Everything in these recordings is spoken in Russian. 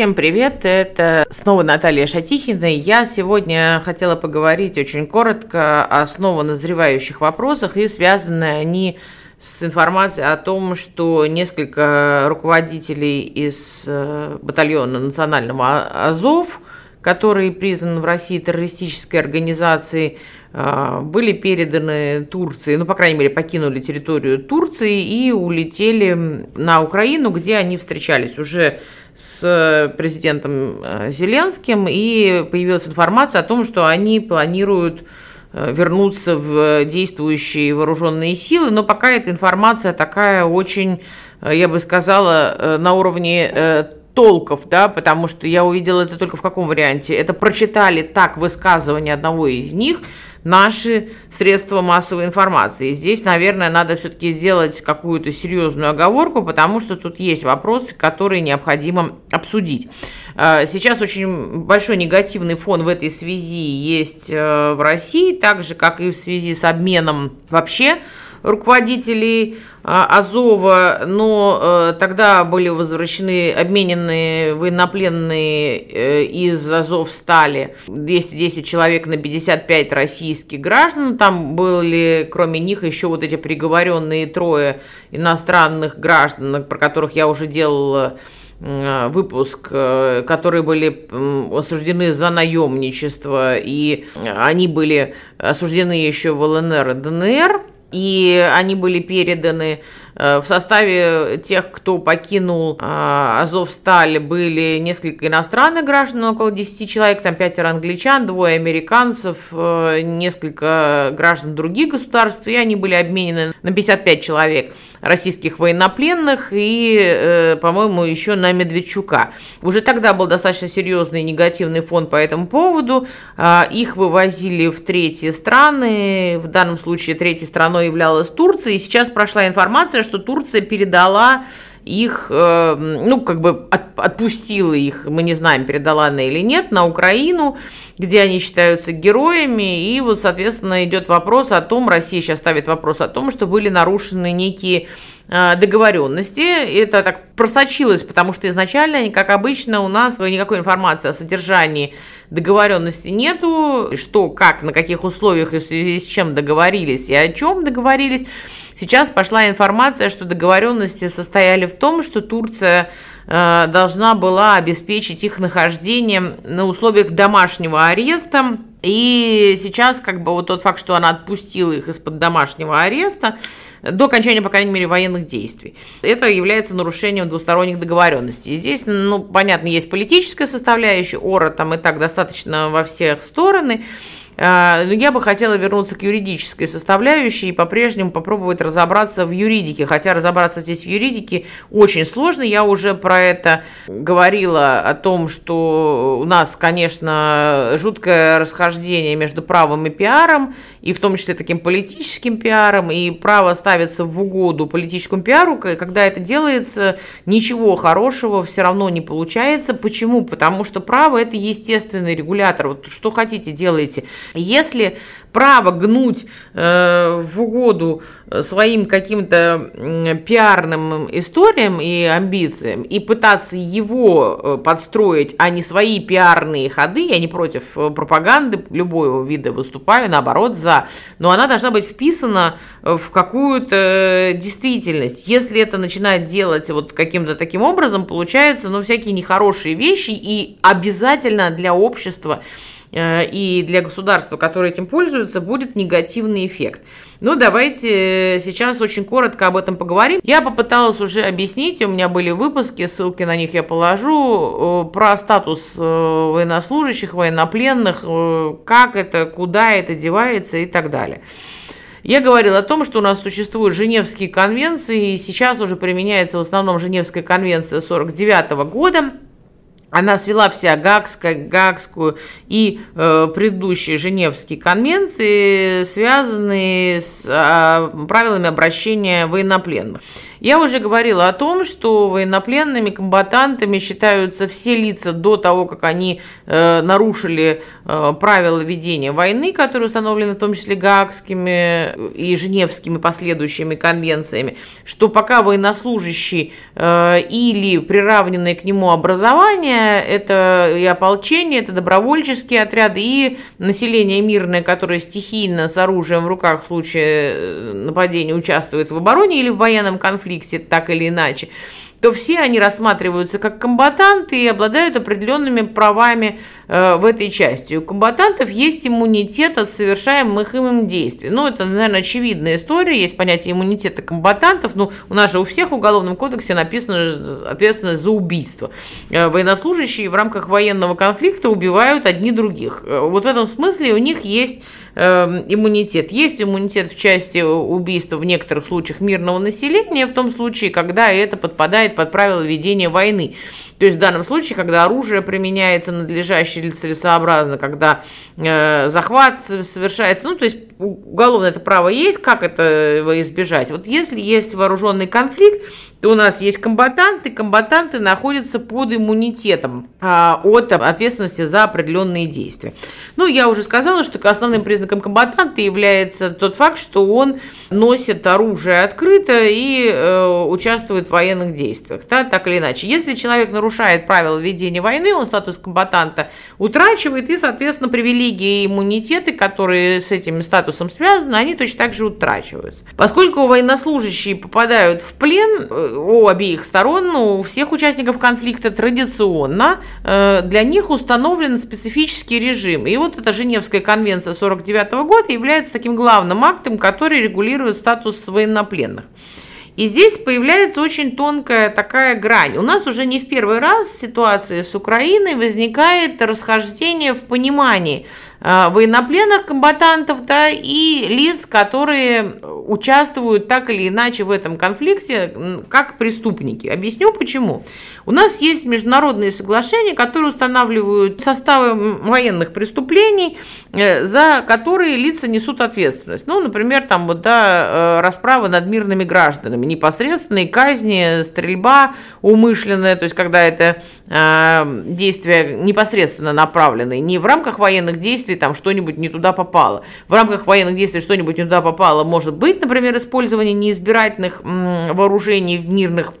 Всем привет, это снова Наталья Шатихина. Я сегодня хотела поговорить очень коротко о снова назревающих вопросах, и связаны они с информацией о том, что несколько руководителей из э, батальона национального Азов, который признан в России террористической организацией, были переданы Турции, ну, по крайней мере, покинули территорию Турции и улетели на Украину, где они встречались уже с президентом э, Зеленским, и появилась информация о том, что они планируют Э, вернуться в действующие вооруженные силы, но пока эта информация такая очень, э, я бы сказала, э, на уровне толков, да, потому что я увидела это только в каком варианте. Это прочитали так высказывание одного из них наши средства массовой информации. И здесь, наверное, надо все-таки сделать какую-то серьезную оговорку, потому что тут есть вопросы, которые необходимо обсудить. А, сейчас очень большой негативный фон в этой связи есть э, в России, так же, как и в связи с обменом вообще руководителей а, Азова, но э, тогда были возвращены, обменены военнопленные э, из Азов стали. 210 человек на 55 российских граждан. Там были, кроме них, еще вот эти приговоренные трое иностранных граждан, про которых я уже делала выпуск, э, которые были осуждены за наемничество, и они были осуждены еще в ЛНР и ДНР и они были переданы э, в составе тех, кто покинул э, Азовсталь, были несколько иностранных граждан, около 10 человек, там пятеро англичан, двое американцев, э, несколько граждан других государств, и они были обменены на 55 человек российских военнопленных и, по-моему, еще на Медведчука. Уже тогда был достаточно серьезный негативный фон по этому поводу. Их вывозили в третьи страны, в данном случае третьей страной являлась Турция, и сейчас прошла информация, что Турция передала их, э, ну, как бы от, отпустила их, мы не знаем, передала она или нет, на Украину, где они считаются героями, и вот, соответственно, идет вопрос о том, Россия сейчас ставит вопрос о том, что были нарушены некие э, договоренности. Это так просочилось, потому что изначально, как обычно, у нас никакой информации о содержании договоренности нету, что, как, на каких условиях и в связи с чем договорились и о чем договорились. Сейчас пошла информация, что договоренности состояли в том, что Турция э, должна была обеспечить их нахождение на условиях домашнего ареста. И сейчас как бы вот тот факт, что она отпустила их из-под домашнего ареста, до окончания, по крайней мере, военных действий. Это является нарушением двусторонних договоренностей. Здесь, ну, понятно, есть политическая составляющая, ора там и так достаточно во всех стороны, но я бы хотела вернуться к юридической составляющей и по-прежнему попробовать разобраться в юридике. Хотя разобраться здесь в юридике очень сложно. Я уже про это говорила, о том, что у нас, конечно, жуткое расхождение между правом и пиаром, и в том числе таким политическим пиаром, и право ставится в угоду политическому пиару, когда это делается, ничего хорошего все равно не получается. Почему? Потому что право – это естественный регулятор. Вот что хотите, делайте. Если право гнуть э, в угоду своим каким-то э, пиарным историям и амбициям и пытаться его э, подстроить, а не свои пиарные ходы, я не против э, пропаганды любого вида выступаю, наоборот, за, но она должна быть вписана в какую-то действительность. Если это начинает делать вот каким-то таким образом, получается, ну, всякие нехорошие вещи и обязательно для общества Э, и для государства, которое этим пользуется, будет негативный эффект. Ну, давайте сейчас очень коротко об этом поговорим. Я попыталась уже объяснить, у меня были выпуски, ссылки на них я положу, э, про статус э, военнослужащих, военнопленных, как это, куда это девается и так далее. Я говорила о том, что у нас существуют Женевские конвенции, и сейчас уже применяется в основном Женевская конвенция 49 года – она свела вся Гагскую, Гагскую и э, предыдущие Женевские конвенции, связанные с э, правилами обращения военнопленных. Я уже говорила о том, что военнопленными комбатантами считаются все лица до того, как они э, нарушили э, правила ведения войны, которые установлены в том числе Гаагскими и Женевскими последующими конвенциями, что пока военнослужащий э, или приравненное к нему образование, это и ополчение, это добровольческие отряды и население мирное, которое стихийно с оружием в руках в случае э, нападения участвует в обороне или в военном конфликте, так или иначе то все они рассматриваются как комбатанты и обладают определенными правами э, в этой части. У комбатантов есть иммунитет от совершаемых им действий. Ну, это, наверное, очевидная история. Есть понятие иммунитета комбатантов. Ну, у нас же у всех в Уголовном кодексе написано ответственность за убийство. Э, военнослужащие в рамках военного конфликта убивают одни других. Э, вот в этом смысле у них есть э, иммунитет. Есть иммунитет в части убийства в некоторых случаях мирного населения, в том случае, когда это подпадает подпадает под правила ведения войны. То есть в данном случае, когда оружие применяется надлежаще или целесообразно, когда э, захват совершается, ну, то есть уголовное это право есть, как это избежать? Вот если есть вооруженный конфликт, у нас есть комбатанты, комбатанты находятся под иммунитетом а, от ответственности за определенные действия. Ну, я уже сказала, что основным признаком комбатанта является тот факт, что он носит оружие открыто и э, участвует в военных действиях, да, так или иначе. Если человек нарушает правила ведения войны, он статус комбатанта утрачивает, и, соответственно, привилегии и иммунитеты, которые с этим статусом связаны, они точно так же утрачиваются. Поскольку военнослужащие попадают в плен, э, у обеих сторон, у всех участников конфликта традиционно э, для них установлен специфический режим. И вот эта Женевская конвенция 49 года является таким главным актом, который регулирует статус военнопленных. И здесь появляется очень тонкая такая грань. У нас уже не в первый раз в ситуации с Украиной возникает расхождение в понимании военнопленных комбатантов да, и лиц, которые участвуют так или иначе в этом конфликте как преступники. Объясню почему. У нас есть международные соглашения, которые устанавливают составы военных преступлений, э, за которые лица несут ответственность. Ну, например, там вот, да, э, расправы над мирными гражданами, непосредственные казни, стрельба умышленная, то есть когда это э, действия непосредственно направленные, не в рамках военных действий там что-нибудь не туда попало. В рамках военных действий что-нибудь не туда попало может быть, например, использование неизбирательных вооружений в мирных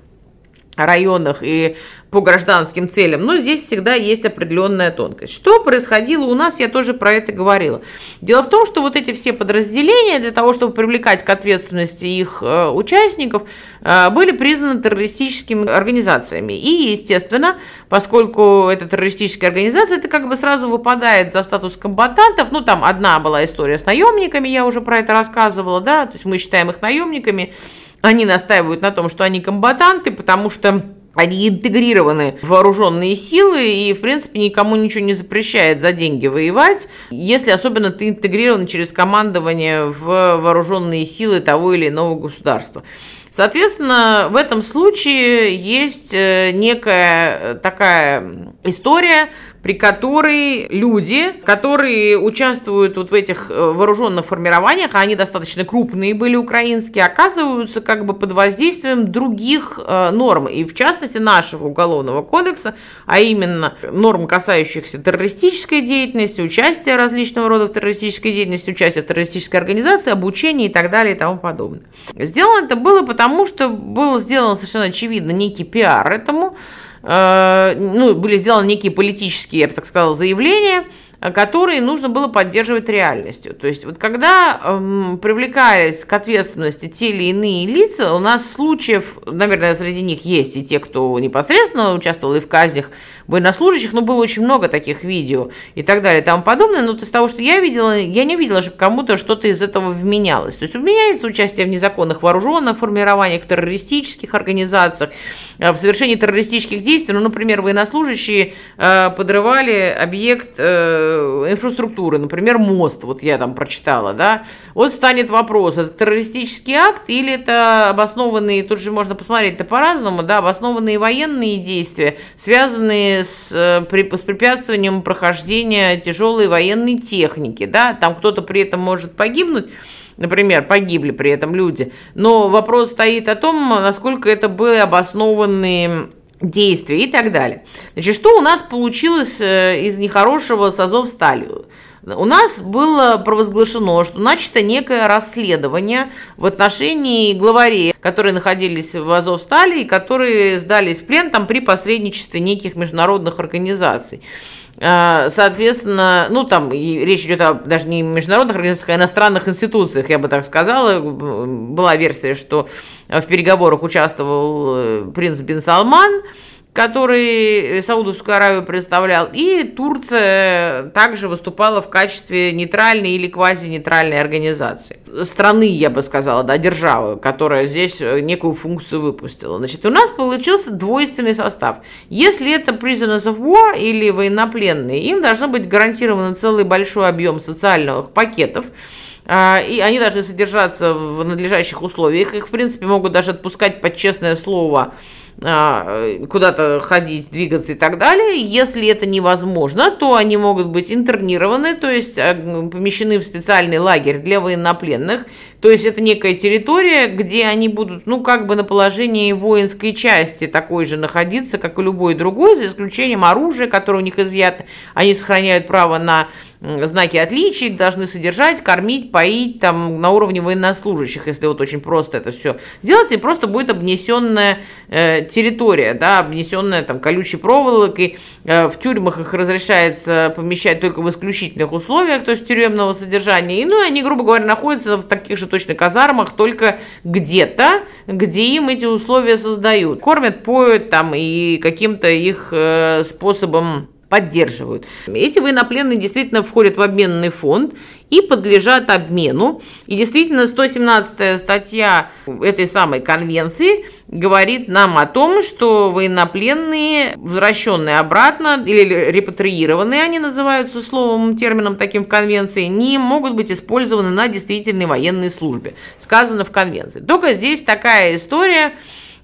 районах и по гражданским целям, но здесь всегда есть определенная тонкость. Что происходило у нас, я тоже про это говорила. Дело в том, что вот эти все подразделения для того, чтобы привлекать к ответственности их э, участников, э, были признаны террористическими организациями. И, естественно, поскольку это террористическая организация, это как бы сразу выпадает за статус комбатантов. Ну, там одна была история с наемниками, я уже про это рассказывала, да, то есть мы считаем их наемниками, они настаивают на том, что они комбатанты, потому что они интегрированы в вооруженные силы и, в принципе, никому ничего не запрещает за деньги воевать, если особенно ты интегрирован через командование в вооруженные силы того или иного государства. Соответственно, в этом случае есть э, некая такая история, при которой люди, которые участвуют вот в этих э, вооруженных формированиях, а они достаточно крупные были украинские, оказываются как бы под воздействием других э, норм, и в частности нашего уголовного кодекса, а именно норм, касающихся террористической деятельности, участия различного рода в террористической деятельности, участия в террористической организации, обучения и так далее и тому подобное. Сделано это было потому, что был сделан совершенно очевидно некий пиар этому, ну, были сделаны некие политические, я бы так сказала, заявления, которые нужно было поддерживать реальностью. То есть вот когда эм, привлекались к ответственности те или иные лица, у нас случаев, наверное, среди них есть и те, кто непосредственно участвовал и в казнях военнослужащих, но было очень много таких видео и так далее и тому подобное. Но из того, что я видела, я не видела, чтобы кому-то что-то из этого вменялось. То есть вменяется участие в незаконных вооруженных формированиях, в террористических организациях, э, в совершении террористических действий. Ну, например, военнослужащие э, подрывали объект э, Э, инфраструктуры, например, мост, вот я там прочитала, да, вот станет вопрос, это террористический акт или это обоснованные, тут же можно посмотреть это по-разному, да, обоснованные военные действия, связанные с, э, с препятствованием прохождения тяжелой военной техники, да, там кто-то при этом может погибнуть, например, погибли при этом люди. Но вопрос стоит о том, насколько это были обоснованные действия и так далее. Значит, что у нас получилось э, из нехорошего с Азовсталью? У нас было провозглашено, что начато некое расследование в отношении главарей, которые находились в Азовстале и которые сдались в плен там при посредничестве неких международных организаций. А, соответственно, ну там речь идет о, даже не международных организациях, а иностранных институциях, я бы так сказала. Была версия, что в переговорах участвовал э, принц Бен Салман, который Саудовскую Аравию представлял, и Турция также выступала в качестве нейтральной или квазинейтральной организации. Страны, я бы сказала, да, державы, которая здесь некую функцию выпустила. Значит, у нас получился двойственный состав. Если это prisoners of war или военнопленные, им должно быть гарантирован целый большой объем социальных пакетов, а, и они должны содержаться в надлежащих условиях. Их, в принципе, могут даже отпускать под честное слово куда-то ходить, двигаться и так далее. Если это невозможно, то они могут быть интернированы, то есть а, помещены в специальный лагерь для военнопленных. То есть это некая территория, где они будут, ну, как бы на положении воинской части такой же находиться, как и любой другой, за исключением оружия, которое у них изъято. Они сохраняют право на знаки отличия, их должны содержать, кормить, поить там на уровне военнослужащих, если вот очень просто это все делать, и просто будет обнесенная э, территория, да, обнесенная там колючей проволокой, э, в тюрьмах их разрешается помещать только в исключительных условиях, то есть тюремного содержания, и, ну, они, грубо говоря, находятся в таких же точно казармах, только где-то, где им эти условия создают. Кормят, поют там и каким-то их э, способом поддерживают. Эти военнопленные действительно входят в обменный фонд и подлежат обмену. И действительно 117 статья этой самой конвенции говорит нам о том, что военнопленные, возвращенные обратно или репатриированные, они называются словом, термином таким в конвенции, не могут быть использованы на действительной военной службе. Сказано в конвенции. Только здесь такая история,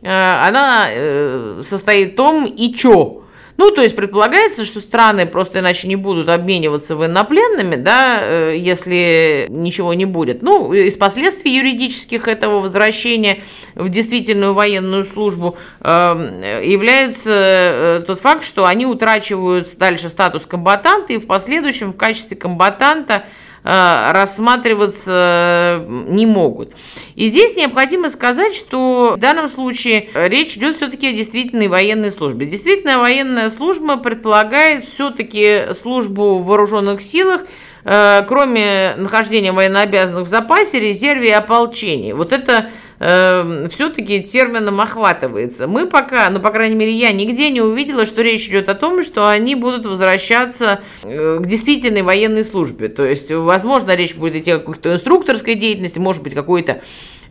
э, она э, состоит в том, и чё, ну, то есть предполагается, что страны просто иначе не будут обмениваться военнопленными, да, э, если ничего не будет. Ну, из последствий юридических этого возвращения в действительную военную службу эм, является э, тот факт, что они утрачивают дальше статус комбатанта и в последующем в качестве комбатанта рассматриваться не могут. И здесь необходимо сказать, что в данном случае речь идет все-таки о действительной военной службе. Действительная военная служба предполагает все-таки службу в вооруженных силах, э, кроме нахождения военнообязанных в запасе, резерве и ополчении. Вот это э, все-таки термином охватывается. Мы пока, ну, по крайней мере, я нигде не увидела, что речь идет о том, что они будут возвращаться э, к действительной военной службе. То есть, возможно, речь будет идти о какой-то инструкторской деятельности, может быть, какой-то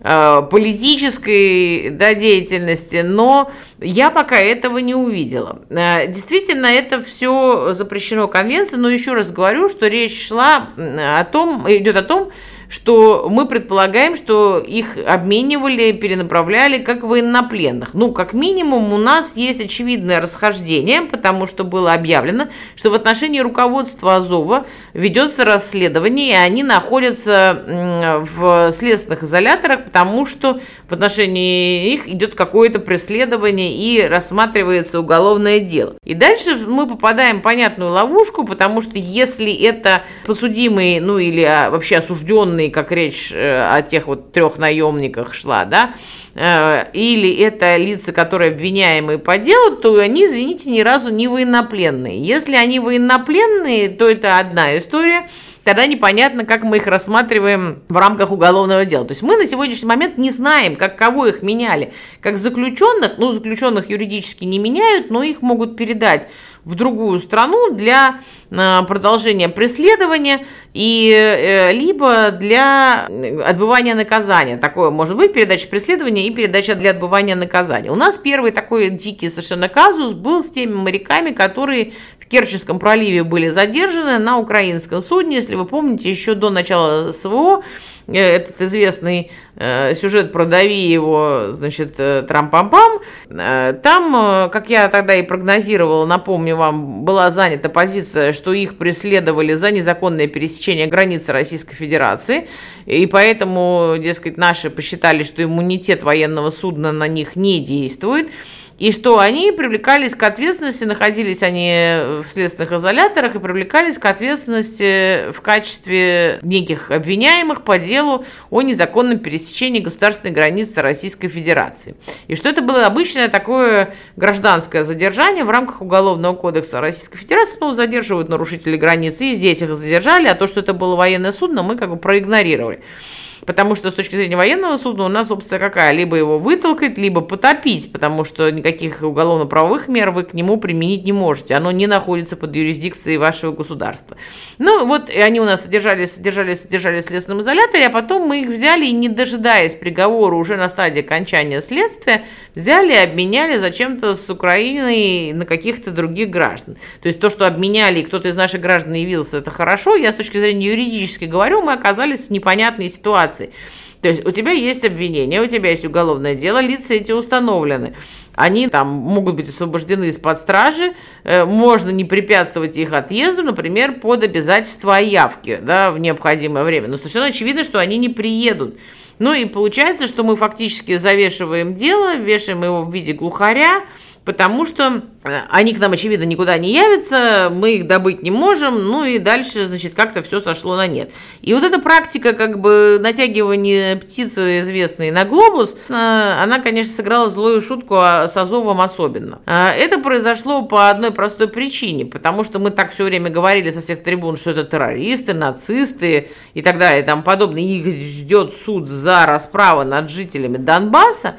э, политической да, деятельности, но я пока этого не увидела. Э, действительно, это все запрещено конвенцией, но еще раз говорю, что речь шла о том, идет о том, что мы предполагаем, что их обменивали, перенаправляли как военнопленных. Ну, как минимум, у нас есть очевидное расхождение, потому что было объявлено, что в отношении руководства Азова ведется расследование, и они находятся в следственных изоляторах, потому что в отношении их идет какое-то преследование и рассматривается уголовное дело. И дальше мы попадаем в понятную ловушку, потому что если это подсудимый, ну или а, вообще осужденный военные, как речь э, о тех вот трех наемниках шла, да, э, или это лица, которые обвиняемые по делу, то они, извините, ни разу не военнопленные. Если они военнопленные, то это одна история – тогда непонятно, как мы их рассматриваем в рамках уголовного дела. То есть мы на сегодняшний момент не знаем, как кого их меняли. Как заключенных, ну, заключенных юридически не меняют, но их могут передать в другую страну для э, продолжения преследования и э, либо для отбывания наказания. Такое может быть передача преследования и передача для отбывания наказания. У нас первый такой дикий совершенно казус был с теми моряками, которые в Керченском проливе были задержаны на украинском судне, если вы помните, еще до начала СВО этот известный сюжет «Продави его», значит, трам-пам-пам, там, как я тогда и прогнозировала, напомню вам, была занята позиция, что их преследовали за незаконное пересечение границы Российской Федерации, и поэтому, дескать, наши посчитали, что иммунитет военного судна на них не действует, и что они привлекались к ответственности, находились они в следственных изоляторах и привлекались к ответственности в качестве неких обвиняемых по делу о незаконном пересечении государственной границы Российской Федерации. И что это было обычное такое гражданское задержание в рамках Уголовного кодекса Российской Федерации. Ну, задерживают нарушителей границы, и здесь их задержали, а то, что это было военное судно, мы как бы проигнорировали. Потому что с точки зрения военного суда у нас опция какая? Либо его вытолкать, либо потопить, потому что никаких уголовно-правовых мер вы к нему применить не можете. Оно не находится под юрисдикцией вашего государства. Ну, вот и они у нас содержались, содержались, содержались в следственном изоляторе, а потом мы их взяли и, не дожидаясь приговора уже на стадии окончания следствия, взяли и обменяли зачем-то с Украиной на каких-то других граждан. То есть то, что обменяли, и кто-то из наших граждан явился, это хорошо. Я с точки зрения юридической говорю, мы оказались в непонятной ситуации ситуаций. То есть у тебя есть обвинение, у тебя есть уголовное дело, лица эти установлены. Они там могут быть освобождены из-под стражи, э, можно не препятствовать их отъезду, например, под обязательство о явке да, в необходимое время. Но совершенно очевидно, что они не приедут. Ну и получается, что мы фактически завешиваем дело, вешаем его в виде глухаря, потому что э, они к нам, очевидно, никуда не явятся, мы их добыть не можем, ну и дальше, значит, как-то все сошло на нет. И вот эта практика, как бы, натягивания птицы известной на глобус, э, она, конечно, сыграла злую шутку а с Азовом особенно. А это произошло по одной простой причине, потому что мы так все время говорили со всех трибун, что это террористы, нацисты и так далее, и тому подобное, их ждет суд за расправу над жителями Донбасса,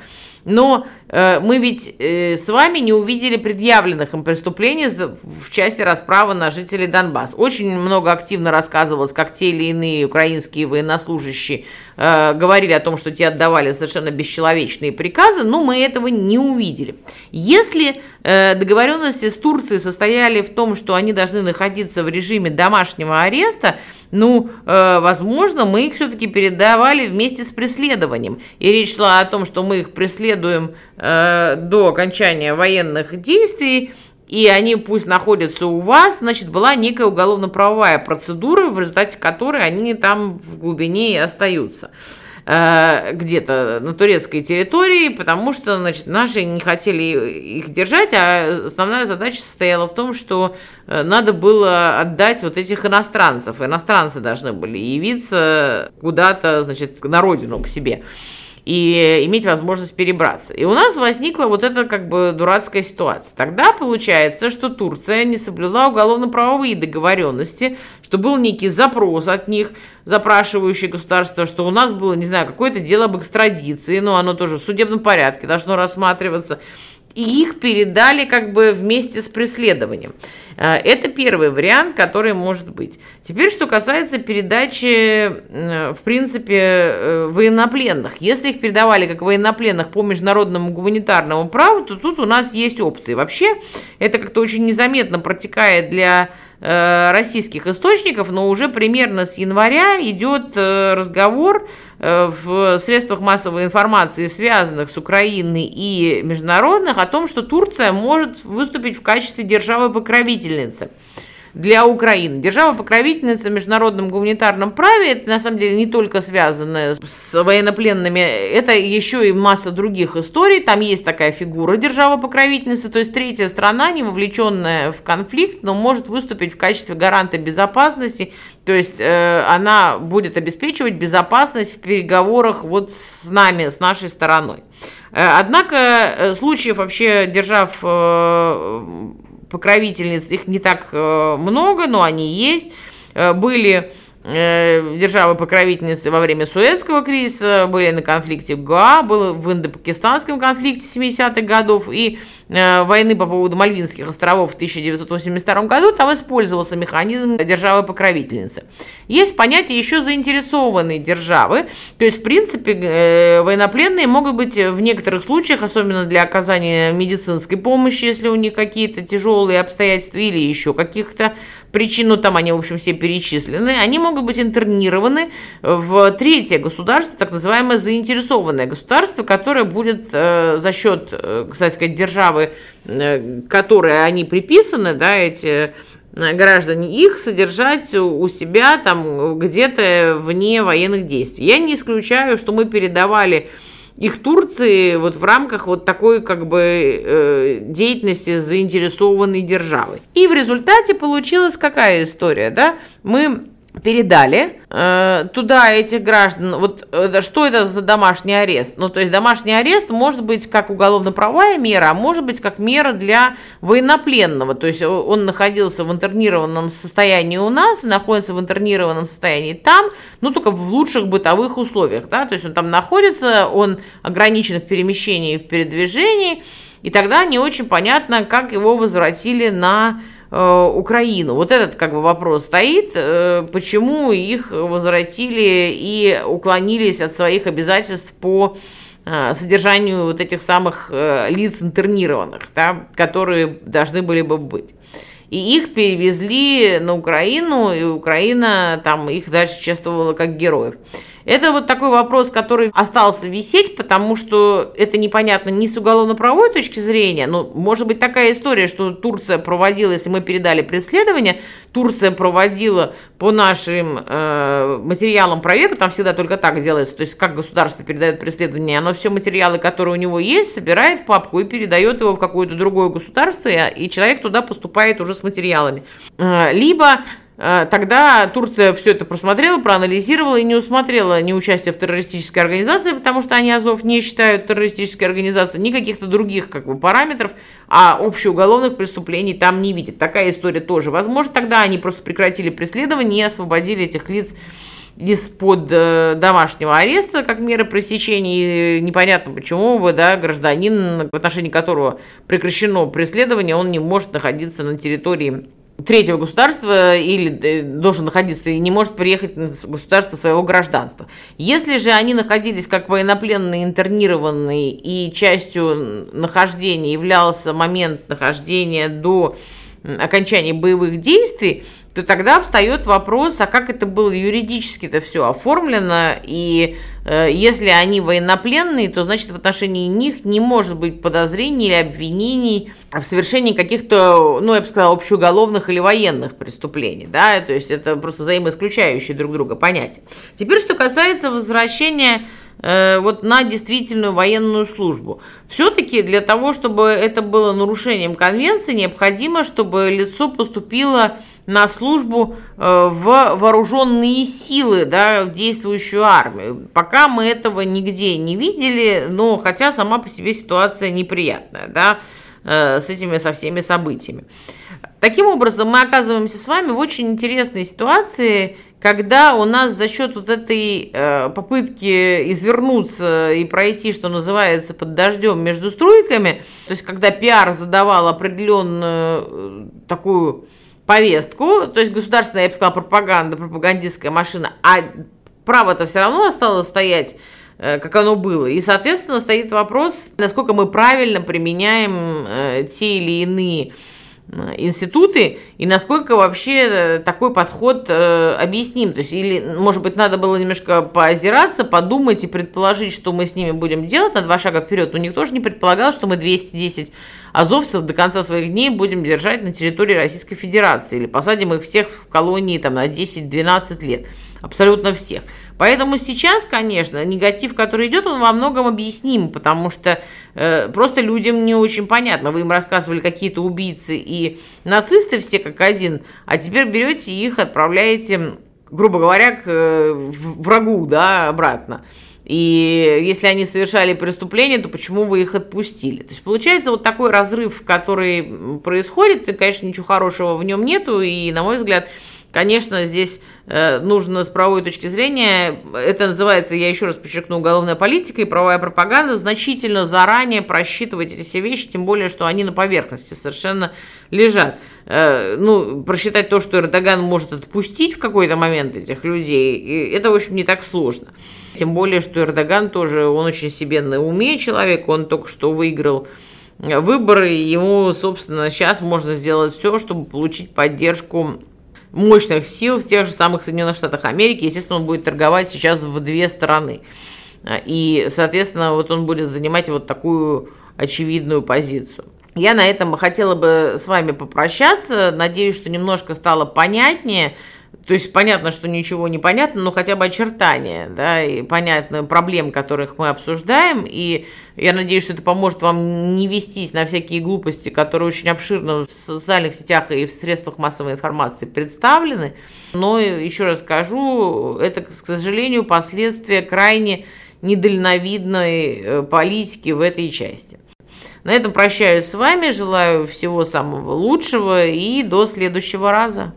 но э, мы ведь э, с вами не увидели предъявленных им преступлений в части расправы на жителей Донбасса. Очень много активно рассказывалось, как те или иные украинские военнослужащие э, говорили о том, что те отдавали совершенно бесчеловечные приказы, но мы этого не увидели. Если э, договоренности с Турцией состояли в том, что они должны находиться в режиме домашнего ареста, ну, э, возможно, мы их все-таки передавали вместе с преследованием. И речь шла о том, что мы их преследуем э, до окончания военных действий, и они пусть находятся у вас, значит, была некая уголовно-правовая процедура, в результате которой они там в глубине и остаются. Э, где-то на турецкой территории, потому что, значит, наши не хотели их держать, а основная задача состояла в том, что э, надо было отдать вот этих иностранцев. Иностранцы должны были явиться куда-то, значит, на родину к себе и иметь возможность перебраться. И у нас возникла вот эта как бы дурацкая ситуация. Тогда получается, что Турция не соблюла уголовно-правовые договоренности, что был некий запрос от них, запрашивающий государство, что у нас было, не знаю, какое-то дело об экстрадиции, но оно тоже в судебном порядке должно рассматриваться и их передали как бы вместе с преследованием. Э, это первый вариант, который может быть. Теперь, что касается передачи, в принципе, э, военнопленных. Если их передавали как военнопленных по международному гуманитарному праву, то тут у нас есть опции. Вообще, это как-то очень незаметно протекает для российских источников, но уже примерно с января идет э, разговор э, в средствах массовой информации, связанных с Украиной и международных, о том, что Турция может выступить в качестве державы-покровительницы для Украины. Держава-покровительница в международном гуманитарном праве, это на самом деле не только связано с военнопленными, это еще и масса других историй. Там есть такая фигура держава-покровительницы, то есть третья страна, не вовлеченная в конфликт, но может выступить в качестве гаранта безопасности, то есть э, она будет обеспечивать безопасность в переговорах вот с нами, с нашей стороной. Э, однако э, случаев вообще держав э, покровительниц, их не так э, много, но они есть. Э, были э, державы-покровительницы во время Суэцкого кризиса, были на конфликте в был в индопакистанском конфликте 70-х годов, и войны по поводу Мальвинских островов в 1982 году, там использовался механизм державы-покровительницы. Есть понятие еще заинтересованной державы, то есть, в принципе, э, военнопленные могут быть в некоторых случаях, особенно для оказания медицинской помощи, если у них какие-то тяжелые обстоятельства или еще каких-то причин, ну там они, в общем, все перечислены, они могут быть интернированы в третье государство, так называемое заинтересованное государство, которое будет э, за счет, э, кстати сказать, державы, э, которой они приписаны, да, эти э, граждане их содержать у себя там где-то вне военных действий. Я не исключаю, что мы передавали их Турции вот в рамках вот такой как бы э, деятельности заинтересованной державой. И в результате получилась какая история, да? Мы передали э, туда этих граждан. Вот э, что это за домашний арест? Ну, то есть домашний арест может быть как уголовно-правовая мера, а может быть как мера для военнопленного. То есть он находился в интернированном состоянии у нас, находится в интернированном состоянии там, ну, только в лучших бытовых условиях, да, то есть он там находится, он ограничен в перемещении и в передвижении, и тогда не очень понятно, как его возвратили на Э, Украину. Вот этот как бы вопрос стоит, э, почему их возвратили и уклонились от своих обязательств по э, содержанию вот этих самых лиц интернированных, да, которые должны были бы быть. И их перевезли на Украину, и Украина там их дальше чествовала как героев. Это вот такой вопрос, который остался висеть, потому что это непонятно ни с уголовно-правовой точки зрения, но может быть такая история, что Турция проводила, если мы передали преследование, Турция проводила по нашим э, материалам проверку, там всегда только так делается, то есть как государство передает преследование, оно все материалы, которые у него есть, собирает в папку и передает его в какое-то другое государство, и человек туда поступает уже с материалами. Э, либо тогда Турция все это просмотрела, проанализировала и не усмотрела ни участия в террористической организации, потому что они Азов не считают террористической организацией, ни каких-то других как бы, параметров, а общеуголовных преступлений там не видит. Такая история тоже. Возможно, тогда они просто прекратили преследование и освободили этих лиц из-под э, домашнего ареста, как мера пресечения, и непонятно почему бы, да, гражданин, в отношении которого прекращено преследование, он не может находиться на территории третьего государства или э, должен находиться и не может приехать на государство своего гражданства. Если же они находились как военнопленные, интернированные, и частью нахождения являлся момент нахождения до окончания боевых действий, то тогда встает вопрос, а как это было юридически-то все оформлено, и э, если они военнопленные, то значит в отношении них не может быть подозрений или обвинений в совершении каких-то, ну, я бы сказала, общеуголовных или военных преступлений, да, то есть это просто взаимоисключающие друг друга понятия. Теперь, что касается возвращения э, вот на действительную военную службу. Все-таки для того, чтобы это было нарушением конвенции, необходимо, чтобы лицо поступило на службу э, в вооруженные силы, да, в действующую армию. Пока мы этого нигде не видели, но хотя сама по себе ситуация неприятная, да, э, с этими со всеми событиями. Таким образом, мы оказываемся с вами в очень интересной ситуации, когда у нас за счет вот этой э, попытки извернуться и пройти, что называется, под дождем между струйками, то есть когда пиар задавал определенную такую повестку, то есть государственная, я бы сказала, пропаганда, пропагандистская машина, а право-то все равно осталось стоять э, как оно было. И, соответственно, стоит вопрос, насколько мы правильно применяем э, те или иные институты и насколько вообще э, такой подход э, объясним. То есть, или, может быть, надо было немножко поозираться, подумать и предположить, что мы с ними будем делать на два шага вперед. Но никто же не предполагал, что мы 210 азовцев до конца своих дней будем держать на территории Российской Федерации или посадим их всех в колонии там, на 10-12 лет. Абсолютно всех. Поэтому сейчас, конечно, негатив, который идет, он во многом объясним, потому что э, просто людям не очень понятно. Вы им рассказывали какие-то убийцы и нацисты все как один, а теперь берете их, отправляете, грубо говоря, к э, врагу, да, обратно. И если они совершали преступление, то почему вы их отпустили? То есть получается вот такой разрыв, который происходит, и, конечно, ничего хорошего в нем нету, и, на мой взгляд, Конечно, здесь э, нужно с правовой точки зрения, это называется, я еще раз подчеркну, уголовная политика и правовая пропаганда, значительно заранее просчитывать эти все вещи, тем более, что они на поверхности совершенно лежат. Э, ну, просчитать то, что Эрдоган может отпустить в какой-то момент этих людей, это, в общем, не так сложно. Тем более, что Эрдоган тоже, он очень себе на уме человек, он только что выиграл выборы, ему, собственно, сейчас можно сделать все, чтобы получить поддержку мощных сил в тех же самых Соединенных Штатах Америки. Естественно, он будет торговать сейчас в две стороны. И, соответственно, вот он будет занимать вот такую очевидную позицию. Я на этом хотела бы с вами попрощаться. Надеюсь, что немножко стало понятнее. То есть понятно, что ничего не понятно, но хотя бы очертания, да, и понятны проблем, которых мы обсуждаем. И я надеюсь, что это поможет вам не вестись на всякие глупости, которые очень обширно в социальных сетях и в средствах массовой информации представлены. Но еще раз скажу, это, к сожалению, последствия крайне недальновидной э, политики в этой части. На этом прощаюсь с вами, желаю всего самого лучшего и до следующего раза.